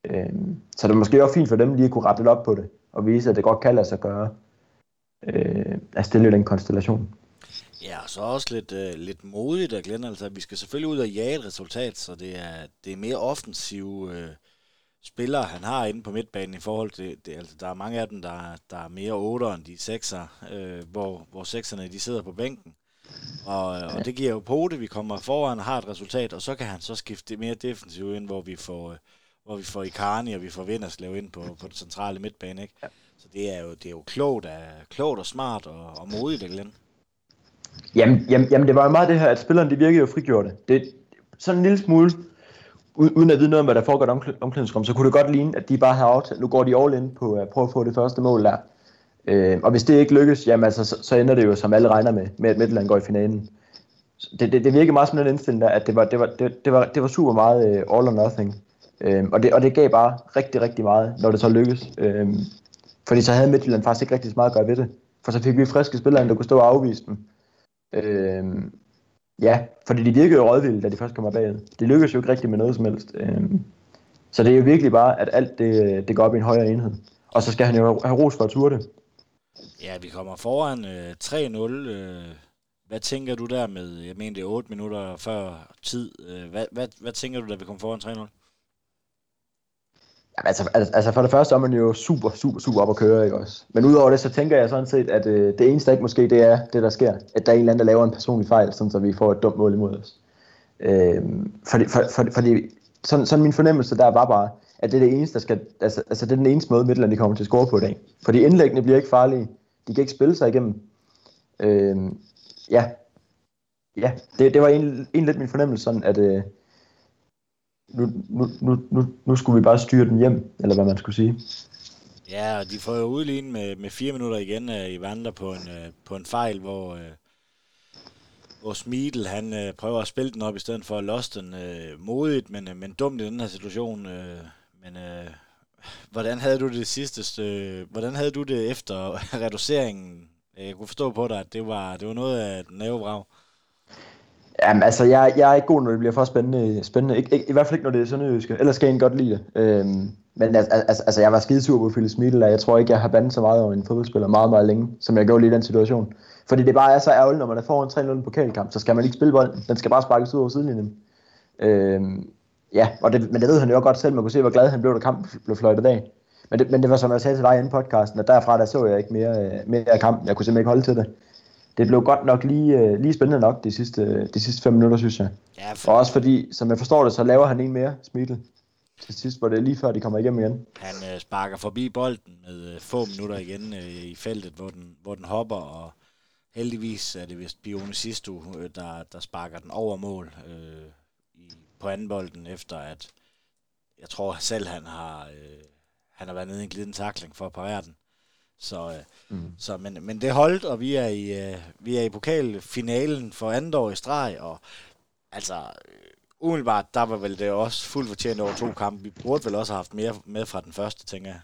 Øhm, så det er måske også fint for dem lige at kunne rette lidt op på det, og vise, at det godt kan lade sig gøre øh, at stille den konstellation. Ja, og så også lidt, øh, lidt modigt af Glenn. Altså, vi skal selvfølgelig ud og jage et resultat, så det er, det er mere offensive øh, spillere, han har inde på midtbanen i forhold til, det, altså, der er mange af dem, der, der er mere 8 end de 6'er, øh, hvor, hvor 6'erne de sidder på bænken. Og, og det giver jo på det, vi kommer foran og har et resultat, og så kan han så skifte mere defensivt ind, hvor vi får, øh, hvor vi får Icarni, og vi får Vinderslev ind på, på det centrale midtbane, ikke? Ja. Så det er jo, det er jo klogt, af, klogt og smart og, og modigt af Glenn. Jamen, jamen, jamen, det var jo meget det her, at spillerne de virkede jo frigjorte. Det, sådan en lille smule, uden at vide noget om, hvad der foregår i omklædningsrum, så kunne det godt ligne, at de bare har aftalt, nu går de all in på at prøve at få det første mål der. Øh, og hvis det ikke lykkes, jamen altså, så, så ender det jo, som alle regner med, med at Midtland går i finalen. Det, det, det virker meget som den indstilling der, at det var, det var, det, det var, det var super meget uh, all or nothing. Øh, og, det, og det gav bare rigtig, rigtig meget, når det så lykkedes. Øh, fordi så havde Midtjylland faktisk ikke rigtig så meget at gøre ved det. For så fik vi friske spillere, der kunne stå og afvise dem. Øh, ja, fordi de virkede jo rådvilde, da de først kommer bagud. Det lykkedes jo ikke rigtigt med noget som helst. Øhm. Så det er jo virkelig bare, at alt det, det går op i en højere enhed. Og så skal han jo have ros for at ture det. Ja, vi kommer foran øh, 3-0. Øh, hvad tænker du der med, jeg mener det er 8 minutter før tid. Øh, hvad, hvad, hvad tænker du, da vi kommer foran 3-0? Altså, altså for det første er man jo super, super, super op at køre, ikke også? Men udover det, så tænker jeg sådan set, at øh, det eneste ikke måske, det er det, der sker. At der er en eller anden, der laver en personlig fejl, sådan så vi får et dumt mål imod os. Øh, fordi, for, for, fordi sådan, sådan min fornemmelse der var bare, at det er det eneste, der skal, altså, altså det er den eneste måde, Midtland de kommer til at score på i dag. Fordi indlæggene bliver ikke farlige. De kan ikke spille sig igennem. Øh, ja, ja det, det var en, en lidt min fornemmelse, sådan at, øh, nu, nu, nu, nu, nu skulle vi bare styre den hjem, eller hvad man skulle sige. Ja, og de får jo udlignet med, med fire minutter igen uh, i vandre på en, uh, på en fejl, hvor, uh, hvor Smidl, han uh, prøver at spille den op i stedet for at losse den uh, modigt, men, uh, men dumt i den her situation. Uh, men uh, hvordan havde du det sidste? Uh, hvordan havde du det efter reduceringen? Jeg kunne forstå på dig, at det var, det var noget af et nervevrag. Jamen, altså, jeg, jeg er ikke god, når det bliver for spændende. spændende. Ik, ikke, I hvert fald ikke, når det er sønderjyske. Øh, ellers skal jeg godt lide det. Øhm, men altså, altså, jeg var skide sur på Philip Smidl, jeg tror ikke, jeg har bandet så meget over en fodboldspiller meget, meget længe, som jeg gjorde lige i den situation. Fordi det bare er så ærgerligt, når man er foran 3-0 på pokalkamp, så skal man ikke spille bolden. Den skal bare sparkes ud over sidelinjen. Øhm, ja, og det, men det ved han jo godt selv. Man kunne se, hvor glad han blev, da kampen blev fløjtet af. Men det, men det var som jeg sagde til dig i podcasten, at derfra der så jeg ikke mere, øh, mere af kampen. Jeg kunne simpelthen ikke holde til det det blev godt nok lige, øh, lige spændende nok de sidste, de sidste fem minutter, synes jeg. Ja, for... Og også fordi, som jeg forstår det, så laver han en mere, Smidl. til sidst, hvor det er lige før, de kommer igennem igen. Han øh, sparker forbi bolden med øh, få minutter igen øh, i feltet, hvor den, hvor den hopper, og heldigvis er det vist Bione Sisto, øh, der, der sparker den over mål øh, i, på anden bolden, efter at jeg tror selv, han har, øh, han har været nede i en glidende takling for at parere den. Så, øh, mm. så men, men det holdt, og vi er i, øh, vi er i pokalfinalen for andet år i streg, og altså, øh, umiddelbart, der var vel det også fuldt fortjent over to kampe. Vi burde vel også have haft mere med fra den første, tænker jeg.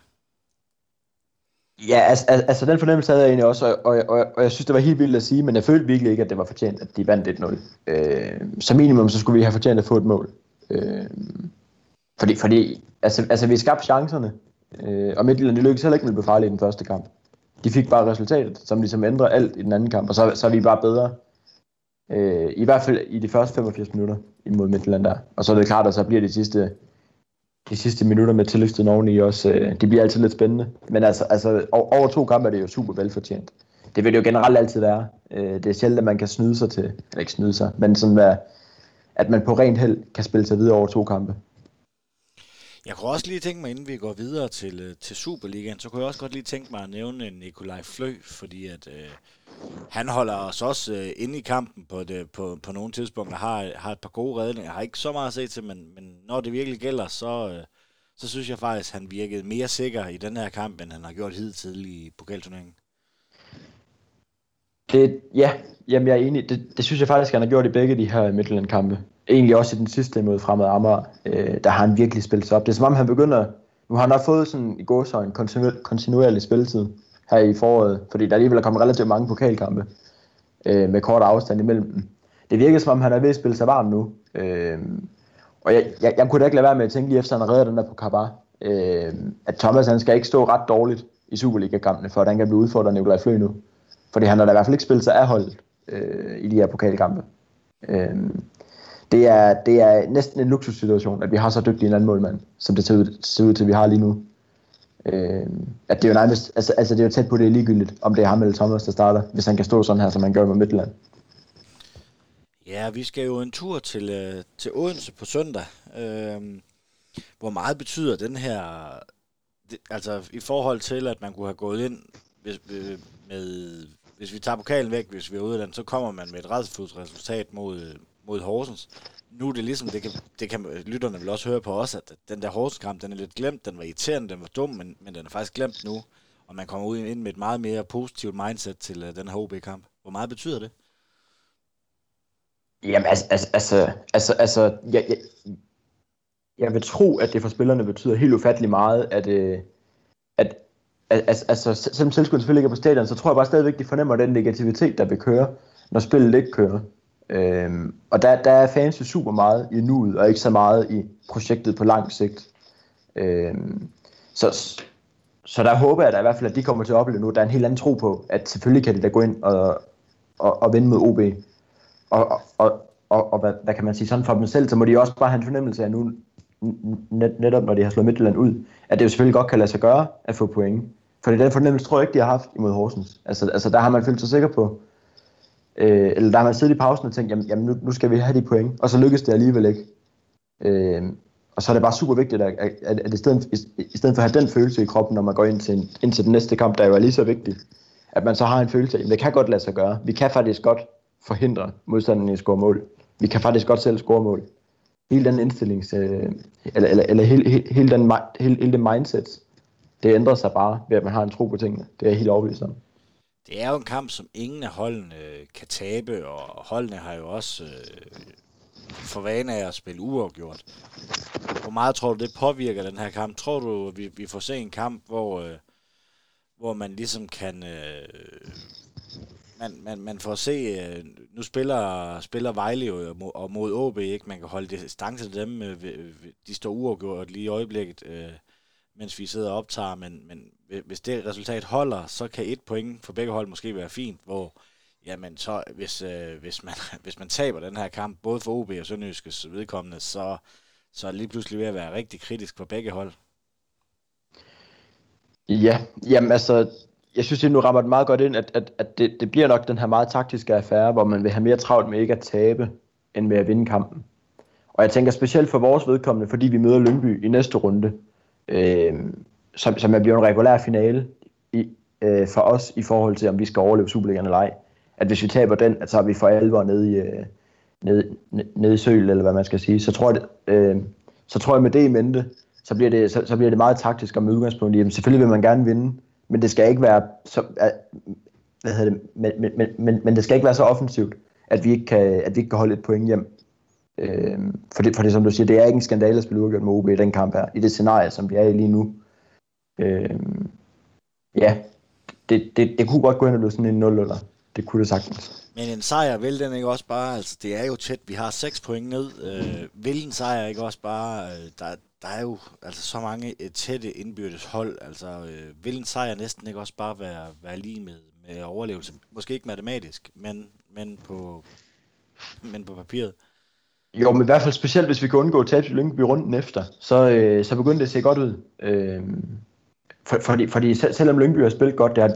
Ja, altså, altså den fornemmelse havde jeg egentlig også, og, og, og, og jeg synes, det var helt vildt at sige, men jeg følte virkelig ikke, at det var fortjent, at de vandt 1-0. Øh, som minimum, så skulle vi have fortjent at få et mål. Øh, fordi, fordi altså, altså, vi skabte chancerne, øh, og Midtjylland, de lykkedes heller ikke med at blive farlige i den første kamp. De fik bare resultatet, som ligesom ændrer alt i den anden kamp, og så, så er vi bare bedre. Øh, I hvert fald i de første 85 minutter imod Midtjylland der. Og så er det klart, at så bliver de sidste, de sidste minutter med tillægstiden oveni også, øh, de bliver altid lidt spændende. Men altså, altså over to kampe er det jo super velfortjent. Det vil det jo generelt altid være. Øh, det er sjældent, at man kan snyde sig til, eller ikke snyde sig, men sådan, at, at man på rent held kan spille sig videre over to kampe. Jeg kunne også lige tænke mig, inden vi går videre til, øh, til Superligaen, så kunne jeg også godt lige tænke mig at nævne øh, Nikolaj Flø, fordi at øh, han holder os også øh, inde i kampen på, det, øh, på, på nogle tidspunkter, har, har et par gode redninger. Jeg har ikke så meget at se til, men, men når det virkelig gælder, så, øh, så synes jeg faktisk, at han virkede mere sikker i den her kamp, end han har gjort hidtil i pokalturneringen. Det, ja, jamen jeg er enig. Det, det synes jeg faktisk, han har gjort i begge de her Midtjylland-kampe egentlig også i den sidste mod Fremad Amager, øh, der har han virkelig spillet sig op. Det er som om han begynder, nu har han også fået sådan i så en kontinuerlig spilletid her i foråret, fordi der alligevel er kommet relativt mange pokalkampe øh, med kort afstand imellem dem. Det virker som om han er ved at spille sig varm nu. Øh, og jeg, jeg, jeg kunne da ikke lade være med at tænke lige efter, han redder den der på Kabar, øh, at Thomas han skal ikke stå ret dårligt i Superliga-kampene, for at han kan blive udfordret af Nikolaj Flø nu. Fordi han har da i hvert fald ikke spillet sig af holdet øh, i de her pokalkampe. Øh, det er, det er næsten en luksussituation, at vi har så dygtig en anden målmand, som det ser ud, ser ud til, at vi har lige nu. Øh, at det er jo nærmest, altså, altså det er jo tæt på, det er ligegyldigt, om det er ham eller Thomas, der starter, hvis han kan stå sådan her, som han gør med Midtland. Ja, vi skal jo en tur til, øh, til Odense på søndag. Øh, hvor meget betyder den her, det, altså i forhold til, at man kunne have gået ind hvis, øh, med, hvis vi tager pokalen væk, hvis vi er ude af den, så kommer man med et redsfuldt resultat mod, mod Horsens. Nu er det ligesom, det kan, det kan lytterne vil også høre på os, at den der Horsens-kamp, den er lidt glemt, den var irriterende, den var dum, men, men den er faktisk glemt nu, og man kommer ud ind med et meget mere positivt mindset til uh, den her HB-kamp. Hvor meget betyder det? Jamen, altså, altså, altså, altså, altså jeg, jeg, jeg vil tro, at det for spillerne betyder helt ufattelig meget, at, øh, at, altså, altså, selvom tilskuerne selvfølgelig ikke er på stadion, så tror jeg bare stadigvæk, de fornemmer den negativitet, der vil køre, når spillet ikke kører. Øhm, og der, der er fans jo super meget i nuet, og ikke så meget i projektet på lang sigt. Øhm, så, så der håber jeg da i hvert fald, at de kommer til at opleve nu, der er en helt anden tro på, at selvfølgelig kan de da gå ind og, og, og vinde mod OB. Og, og, og, og hvad, hvad kan man sige, sådan for dem selv, så må de også bare have en fornemmelse af nu, net, netop når de har slået Midtjylland ud, at det jo selvfølgelig godt kan lade sig gøre at få point. For den fornemmelse tror jeg ikke, de har haft imod Horsens. Altså, altså der har man følt sig sikker på, Øh, eller der har man siddet i pausen og tænkt, jamen, jamen nu, nu skal vi have de point, og så lykkes det alligevel ikke. Øh, og så er det bare super vigtigt, at, at, at, at i, stedet, i, i stedet for at have den følelse i kroppen, når man går ind til, en, ind til den næste kamp, der jo er lige så vigtigt, at man så har en følelse af, at det kan godt lade sig gøre. Vi kan faktisk godt forhindre modstanderen i at score mål. Vi kan faktisk godt selv score mål. Hele den indstillings, øh, eller, eller, eller hele, hele, hele, den, hele, hele det mindset, det ændrer sig bare ved, at man har en tro på tingene. Det er jeg helt overbevist om det er jo en kamp, som ingen af holdene øh, kan tabe, og holdene har jo også øh, for vane af at spille uafgjort. Hvor meget tror du, det påvirker den her kamp? Tror du, vi, vi får se en kamp, hvor, øh, hvor man ligesom kan... Øh, man, man, man får se, øh, nu spiller, spiller Vejle jo mod, og mod OB, ikke? Man kan holde distance til dem. Øh, de står uafgjort lige i øjeblikket. Øh, mens vi sidder og optager, men, men hvis det resultat holder, så kan et point for begge hold måske være fint, hvor jamen så, hvis, øh, hvis, man, hvis man taber den her kamp, både for OB og Sønderjyskes vedkommende, så, så er det lige pludselig ved at være rigtig kritisk for begge hold. Ja, jamen altså, jeg synes, at nu rammer det meget godt ind, at, at, at det, det bliver nok den her meget taktiske affære, hvor man vil have mere travlt med ikke at tabe, end med at vinde kampen. Og jeg tænker specielt for vores vedkommende, fordi vi møder Lyngby i næste runde, øh, som, som er blevet en regulær finale i, øh, for os i forhold til, om vi skal overleve Superligaen eller ej. At hvis vi taber den, at så er vi for alvor nede i, øh, nede, nede i søl, eller hvad man skal sige. Så tror jeg, øh, så tror jeg med det i mente, så bliver det, så, så bliver det meget taktisk og med udgangspunkt i, at selvfølgelig vil man gerne vinde, men det skal ikke være så, øh, hvad hedder det, men, men, men, men, men det skal ikke være så offensivt, at vi ikke kan, at vi ikke kan holde et point hjem. Øh, for, det, for det, som du siger, det er ikke en skandale at spille uafgjort med OB i den kamp her, i det scenarie, som vi er i lige nu. Øh, ja, det, det, det kunne godt gå ind og blive sådan en 0 eller det kunne det sagtens. Men en sejr vil den ikke også bare, altså det er jo tæt, vi har 6 point ned, øh, vil en sejr ikke også bare, øh, der, der er jo altså så mange øh, tætte indbyrdes hold, altså øh, vil en sejr næsten ikke også bare være, være lige med, med overlevelse, måske ikke matematisk, men, men, på, men på papiret. Jo, men i hvert fald specielt, hvis vi kan undgå at tabe til Lyngby runden efter, så, øh, så begynder det at se godt ud. Øh, for, fordi, fordi selv, selvom Lyngby har spillet godt, det er,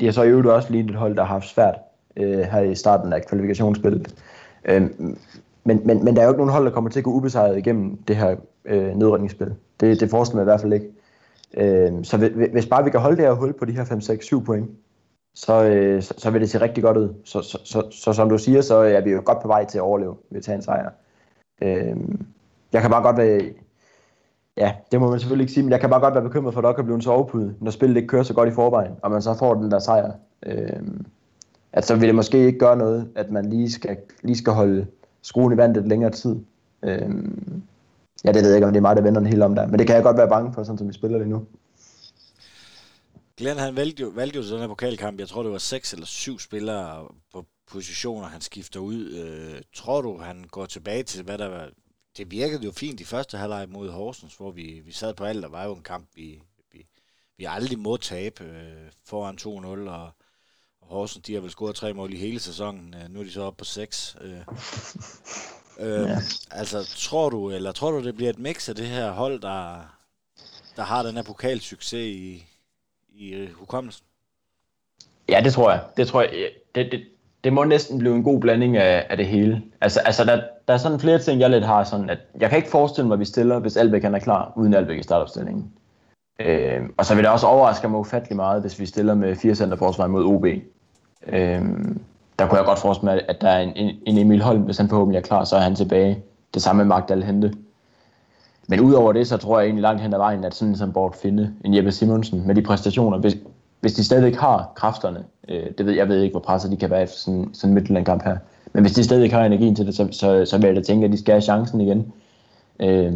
de har så i øvrigt også lige et hold, der har haft svært øh, her i starten af kvalifikationsspillet. Øh, men, men, men der er jo ikke nogen hold, der kommer til at gå ubesejret igennem det her øh, nedrykningsspil. Det, det forestiller jeg i hvert fald ikke. Øh, så hvis bare vi kan holde det her hul på de her 5, 6, 7 point, så, øh, så, så vil det se rigtig godt ud. Så, så, så, så som du siger, så er vi jo godt på vej til at overleve ved at tage en sejr. Øh, jeg kan bare godt være... Ja, det må man selvfølgelig ikke sige, men jeg kan bare godt være bekymret for, at der kan blive en sovepude, når spillet ikke kører så godt i forvejen, og man så får den der sejr. Øh, at så vil det måske ikke gøre noget, at man lige skal, lige skal holde skruen i vandet lidt længere tid. Øh, ja, det ved jeg ikke, om det er mig, der vender den helt om der, men det kan jeg godt være bange for, sådan som vi spiller det nu. Glenn, han valgte jo, valgte jo den her pokalkamp, jeg tror det var seks eller syv spillere på positioner, han skifter ud. Øh, tror du, han går tilbage til, hvad der var... Det virkede jo fint i første halvleg mod Horsens, hvor vi, vi sad på alt. Der var jo en kamp, vi, vi, vi aldrig må tabe øh, foran 2-0, og, og Horsens, de har vel scoret tre mål i hele sæsonen. Øh, nu er de så oppe på seks. Øh, øh, ja. Altså, tror du, eller tror du, det bliver et mix af det her hold, der, der har den her pokalsucces i, i hukommelsen? Ja, det tror jeg. Det tror jeg. Det, det, det må næsten blive en god blanding af, af det hele. Altså, altså der, der er sådan flere ting, jeg lidt har sådan, at jeg kan ikke forestille mig, at vi stiller, hvis Albæk er klar, uden Albeck i startopstillingen. Øh, og så vil det også overraske mig ufattelig meget, hvis vi stiller med fire centerforsvar mod OB. Øh, der kunne jeg godt forestille mig, at der er en, en Emil Holm, hvis han forhåbentlig er klar, så er han tilbage. Det samme med Magdal Hente. Men udover det, så tror jeg egentlig langt hen ad vejen, at sådan som bort finde en Jeppe Simonsen med de præstationer, hvis, hvis de stadig har kræfterne, øh, det ved jeg ved ikke, hvor presset de kan være efter sådan, sådan en Midtjylland-kamp her, men hvis de stadig har energien til det, så, så, så vil jeg da tænke, at de skal have chancen igen. Øh,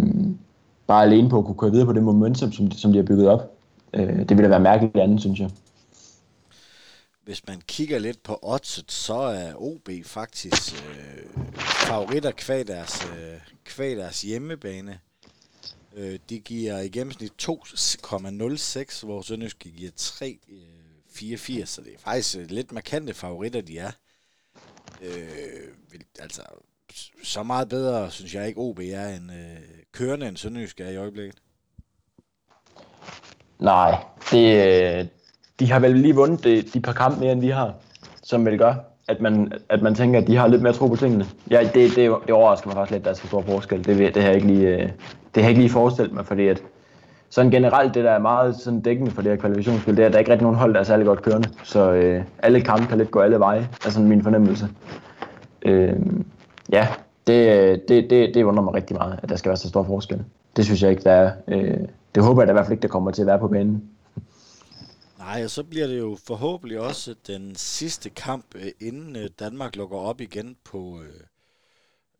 bare alene på at kunne køre videre på det momentum, som, som de har bygget op. Øh, det ville da være mærkeligt andet, synes jeg. Hvis man kigger lidt på oddset, så er OB faktisk øh, favoritter kvæg deres, øh, kvæg deres hjemmebane. Øh, det giver i gennemsnit 2,06, hvor Sønderjyske giver 3,84, øh, så det er faktisk øh, lidt markante favoritter, de er. Øh, altså, så meget bedre, synes jeg ikke, OB er en øh, kørende end Sønderjyske er i øjeblikket. Nej, det, øh, de har vel lige vundet de, de par kampe mere, end vi har, som vel gør, at man, at man tænker, at de har lidt mere tro på tingene. Ja, det, det, det overrasker mig faktisk lidt, at der er så stor forskel. Det, det har jeg ikke lige, det har jeg ikke lige forestillet mig, fordi at sådan generelt, det der er meget sådan dækkende for det her kvalifikationsspil, det er, at der er ikke rigtig nogen hold, der er særlig godt kørende. Så øh, alle kampe kan lidt gå alle veje, er sådan min fornemmelse. Øh, ja, det, det, det, det undrer mig rigtig meget, at der skal være så stor forskel. Det synes jeg ikke, der er. Øh, det håber jeg da i hvert fald ikke, der kommer til at være på banen. Nej, og så bliver det jo forhåbentlig også den sidste kamp, øh, inden øh, Danmark lukker op igen på, øh,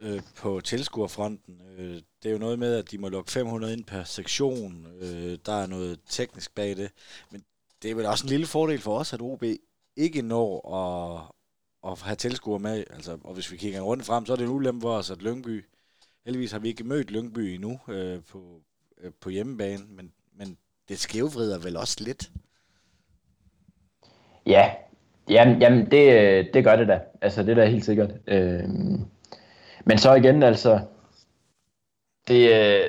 Øh, på tilskuerfronten. Øh, det er jo noget med, at de må lukke 500 ind per sektion. Øh, der er noget teknisk bag det. Men det er vel også en lille fordel for os, at OB ikke når at, at have tilskuer med. Altså, og hvis vi kigger rundt frem, så er det en ulempe for os, at Lyngby... Heldigvis har vi ikke mødt Lyngby endnu øh, på, øh, på hjemmebane, men, men det skævvrider vel også lidt. Ja, jamen, jamen det, det gør det da. Altså, det er da helt sikkert. Øh, men så igen, altså, det, øh,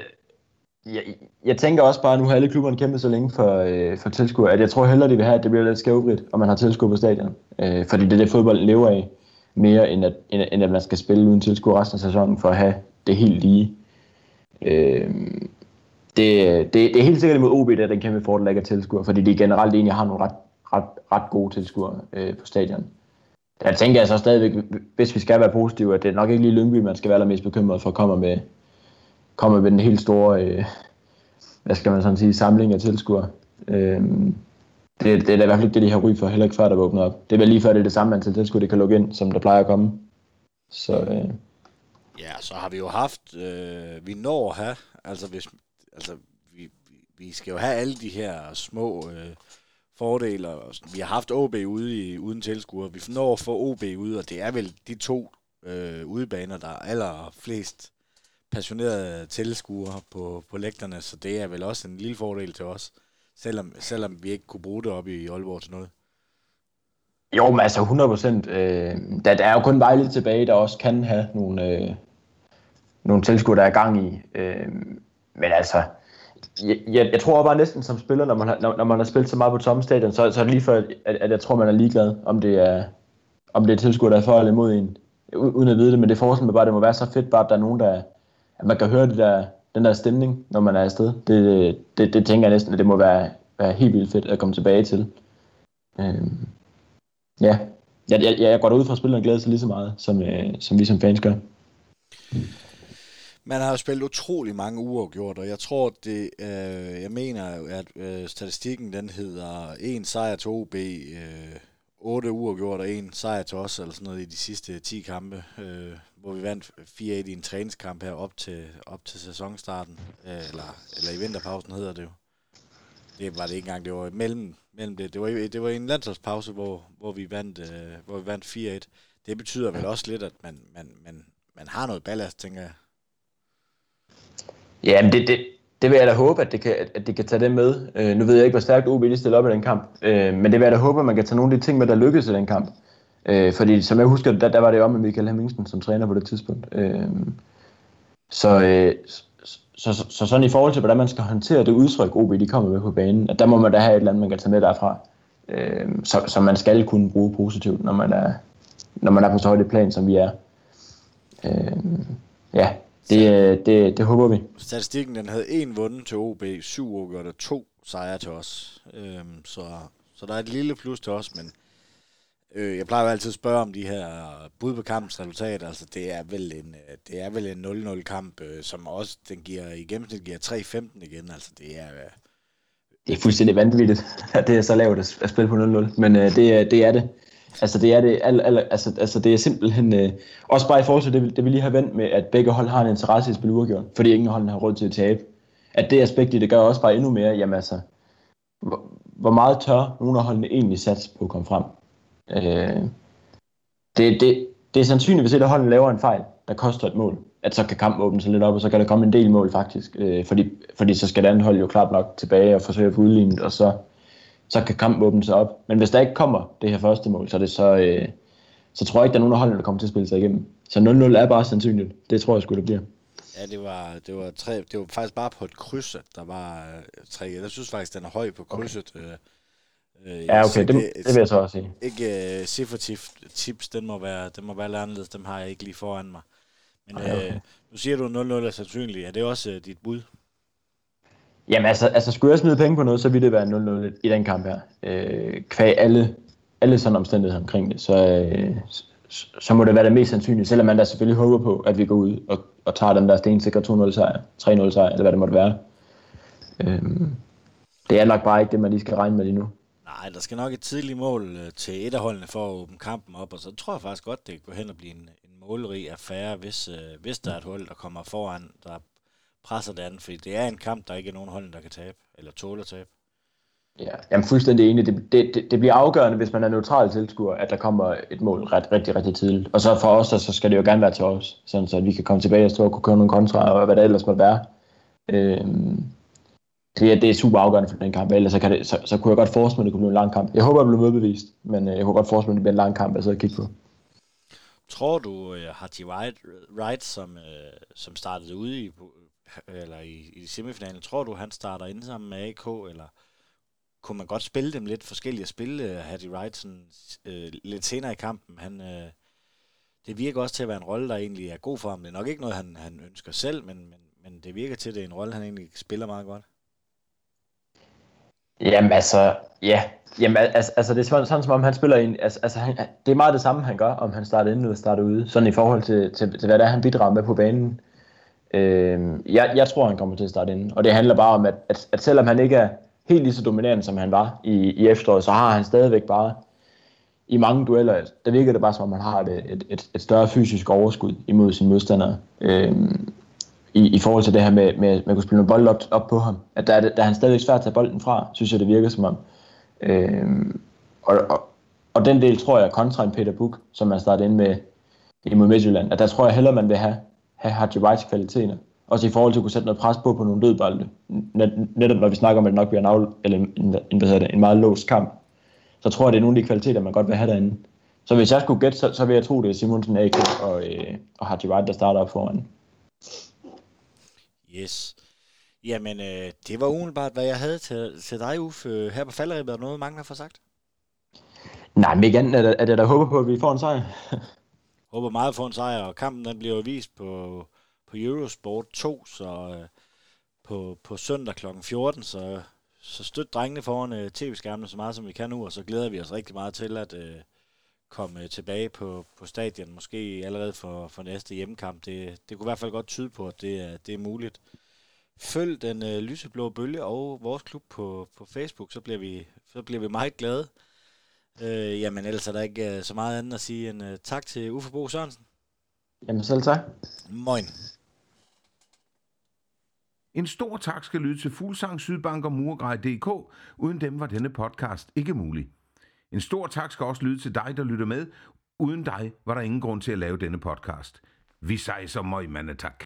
jeg, jeg tænker også bare, at nu har alle klubberne kæmpet så længe for, øh, for tilskuer, at jeg tror hellere, de vil have, at det bliver lidt skævvridt, og man har tilskuer på stadion. Øh, fordi det er det, fodbold lever af, mere end at, end, end at man skal spille uden tilskuer resten af sæsonen, for at have det helt lige. Øh, det, det, det er helt sikkert imod OB, der den kæmpe fordel, der ikke er tilskuer, fordi de generelt egentlig har nogle ret, ret, ret gode tilskuere øh, på stadion. Der tænker jeg så stadigvæk, hvis vi skal være positive, at det er nok ikke lige Lyngby, man skal være allermest bekymret for, at komme med, komme med den helt store, øh, hvad skal man sådan sige, samling af tilskuere. Øh, det, det er da i hvert fald ikke det, de har ry for, heller ikke før der åbner op. Det er vel lige før, det er det samme antal tilskuere, det kan lukke ind, som der plejer at komme. Så, øh. Ja, så har vi jo haft, øh, vi når at have, altså hvis, altså vi, vi skal jo have alle de her små øh, fordele. Vi har haft OB ude i, uden tilskuere. Vi når at få OB ude, og det er vel de to øh, udebaner, der er allerflest passionerede tilskuere på, på lægterne, så det er vel også en lille fordel til os, selvom, selvom vi ikke kunne bruge det op i Aalborg til noget. Jo, men altså 100 procent. Øh, der, der er jo kun Vejle tilbage, der også kan have nogle, øh, nogle tilskuere, der er gang i. Øh, men altså, jeg, jeg, jeg tror bare næsten som spiller, når man har, når, når man har spillet så meget på tomme stadion, så, så er det lige før, at, at jeg tror, man er ligeglad, om det er, om det er tilskuer, der er for eller imod en, uden at vide det. Men det forestiller mig bare, at det må være så fedt, bare at der er nogen, der, at man kan høre det der, den der stemning, når man er afsted. Det, det, det tænker jeg næsten, at det må være, være helt vildt fedt at komme tilbage til. Øhm, ja, jeg, jeg, jeg går ud fra, at spillerne glæder sig lige så meget, som, øh, som vi som fans gør. Man har jo spillet utrolig mange uafgjort, og jeg tror, det, øh, jeg mener, at øh, statistikken den hedder en sejr til OB, øh, 8 uafgjort og en sejr til os, eller sådan noget i de sidste 10 kampe, øh, hvor vi vandt 4-1 i en træningskamp her op til, op til sæsonstarten, øh, eller, eller i vinterpausen hedder det jo. Det var det ikke engang, det var mellem, mellem det. Det var, det var en landsholdspause, hvor, hvor vi vandt, øh, hvor vi vandt 4-1. Det betyder vel også lidt, at man, man, man, man har noget ballast, tænker jeg. Ja, men det, det, det vil jeg da håbe, at det kan, at det kan tage det med. Øh, nu ved jeg ikke, hvor stærkt OB lige stiller op i den kamp, øh, men det vil jeg da håbe, at man kan tage nogle af de ting med, der lykkedes i den kamp. Øh, fordi som jeg husker, der, der var det om med Michael Hemmingsen som træner på det tidspunkt. Øh, så, øh, så, så, så sådan i forhold til, hvordan man skal håndtere det udtryk, OB de kommer med på banen, at der må man da have et eller andet, man kan tage med derfra. Øh, så, som man skal kunne bruge positivt, når man er, når man er på så højt plan, som vi er. Øh, ja, det, øh, det, det håber vi. Statistikken den havde en vundet til OB, syv uafgjort og to sejre til os. Øhm, så, så der er et lille plus til os, men øh, jeg plejer jo altid at spørge om de her bud på kampens resultat. Altså, det er vel en, øh, det er vel en 0-0 kamp, øh, som også den giver, i gennemsnit giver 3-15 igen. Altså, det er... Øh, det er fuldstændig vanvittigt, at det er så lavt at spille på 0-0, men øh, det, det er det. Altså det er det, al, al, altså, altså det er simpelthen, øh, også bare i forhold til det, det vi lige har vendt med, at begge hold har en interesse i at spille uafgjort, fordi ingen hold har råd til at tabe. At det aspekt i det gør også bare endnu mere, jamen altså, hvor, hvor meget tør nogle af holdene egentlig sats på at komme frem. Øh, det, det, det er sandsynligt, hvis et af holdene laver en fejl, der koster et mål, at så kan kampen åbne sig lidt op, og så kan der komme en del mål faktisk, øh, fordi, fordi så skal det andet hold jo klart nok tilbage og forsøge at få udlignet, og så så kan kampen åbne sig op. Men hvis der ikke kommer det her første mål, så, er det så, øh, så tror jeg ikke, der er nogen af holdene, der kommer til at spille sig igennem. Så 0-0 er bare sandsynligt. Det tror jeg sgu, det bliver. Ja, det var, det var, tre, det var faktisk bare på et kryds, at der var øh, tre. Jeg synes faktisk, den er høj på krydset. Okay. Øh, ja, okay, det, det, det vil jeg så også sige. Ikke uh, ciffertips, tips, den må være, den må være lidt anderledes, dem har jeg ikke lige foran mig. Men okay. øh, nu siger du 0-0 er sandsynligt. Er det også uh, dit bud? Jamen altså, altså skulle jeg smide penge på noget, så ville det være 0-0 i den kamp her. Øh, kvæg alle, alle sådan omstændigheder omkring det, så, øh, så må det være det mest sandsynlige, selvom man da selvfølgelig håber på, at vi går ud og, og tager den der stensikre 2-0 sejr, 3-0 sejr, eller hvad det måtte være. Øh, det er nok bare ikke det, man lige skal regne med lige nu. Nej, der skal nok et tidligt mål øh, til et af holdene for at åbne kampen op, og så tror jeg faktisk godt, det kan gå hen og blive en, en målrig affære, hvis, øh, hvis der er et hold, der kommer foran, der presser det andet, fordi det er en kamp, der ikke er nogen hold, der kan tabe, eller tåle at tabe. Ja, jeg er fuldstændig enig. Det, det, det, det bliver afgørende, hvis man er neutral tilskuer, at der kommer et mål ret, rigtig, rigtig tidligt. Og så for os, så skal det jo gerne være til os, sådan så vi kan komme tilbage og stå og kunne køre nogle kontra, og hvad der ellers måtte være. Øhm, det, er, det er super afgørende for den kamp, ellers så, kan det, så, så kunne jeg godt forestille mig, at det kunne blive en lang kamp. Jeg håber, det bliver modbevist, men øh, jeg kunne godt forestille mig, at det bliver en lang kamp, at sidde og kigge på. Tror du, uh, Haji Wright, Wright som, uh, som startede ude i, eller i, i semifinalen, tror du, han starter ind sammen med AK, eller kunne man godt spille dem lidt forskellige at spille uh, Hattie Wright sådan, øh, lidt senere i kampen? Han, øh, det virker også til at være en rolle, der egentlig er god for ham. Det er nok ikke noget, han, han ønsker selv, men, men, men det virker til, at det er en rolle, han egentlig spiller meget godt. Jamen altså, ja. Jamen, altså, altså det er sådan, sådan som om han spiller en, altså, altså han, det er meget det samme, han gør, om han starter ind eller starter ude, sådan i forhold til, til, til hvad det er, han bidrager med på banen. Øh, jeg, jeg tror, han kommer til at starte inden, og det handler bare om, at, at, at selvom han ikke er helt lige så dominerende, som han var i, i efteråret, så har han stadigvæk bare i mange dueller, der virker det bare som om, han har et, et, et, et større fysisk overskud imod sine modstandere. Øh, i, i forhold til det her med, med, med at kunne spille noget bold op, op på ham. At der, er, der er han stadig svært at tage bolden fra, synes jeg, det virker som om. Øh, og, og, og den del tror jeg kontra en Peter Buk, som man startede ind med imod Midtjylland, at der tror jeg hellere, man vil have, have Whites kvaliteter. Også i forhold til at kunne sætte noget pres på på nogle dødbolde. Net, netop når vi snakker om, at det nok bliver en, af, eller en, en, hvad hedder det, en meget låst kamp, så tror jeg, det er nogle af de kvaliteter, man godt vil have derinde. Så hvis jeg skulle gætte, så, så vil jeg tro, det er Simonsen, AK og, øh, og White, der starter op foran. Yes. Jamen, øh, det var umiddelbart, hvad jeg havde til, til dig, Uffe. Her på falderibet, er der noget, mange har fået sagt? Nej, men igen er det, er det der håber på, at vi får en sejr håber meget for en sejr, og kampen den bliver vist på, på Eurosport 2, så øh, på, på søndag kl. 14, så, så støt drengene foran øh, tv-skærmene så meget, som vi kan nu, og så glæder vi os rigtig meget til at øh, komme øh, tilbage på, på stadion, måske allerede for, for næste hjemmekamp. Det, det kunne i hvert fald godt tyde på, at det er, det er muligt. Følg den øh, lyseblå bølge og vores klub på, på Facebook, så bliver vi, så bliver vi meget glade. Øh, jamen ellers er der ikke øh, så meget andet at sige end øh, tak til Uffe Bo Sørensen. Jamen selv tak. Moin. En stor tak skal lyde til Fuglsang, Sydbank og Murgrej.dk. Uden dem var denne podcast ikke mulig. En stor tak skal også lyde til dig, der lytter med. Uden dig var der ingen grund til at lave denne podcast. Vi sejser møg, mande tak.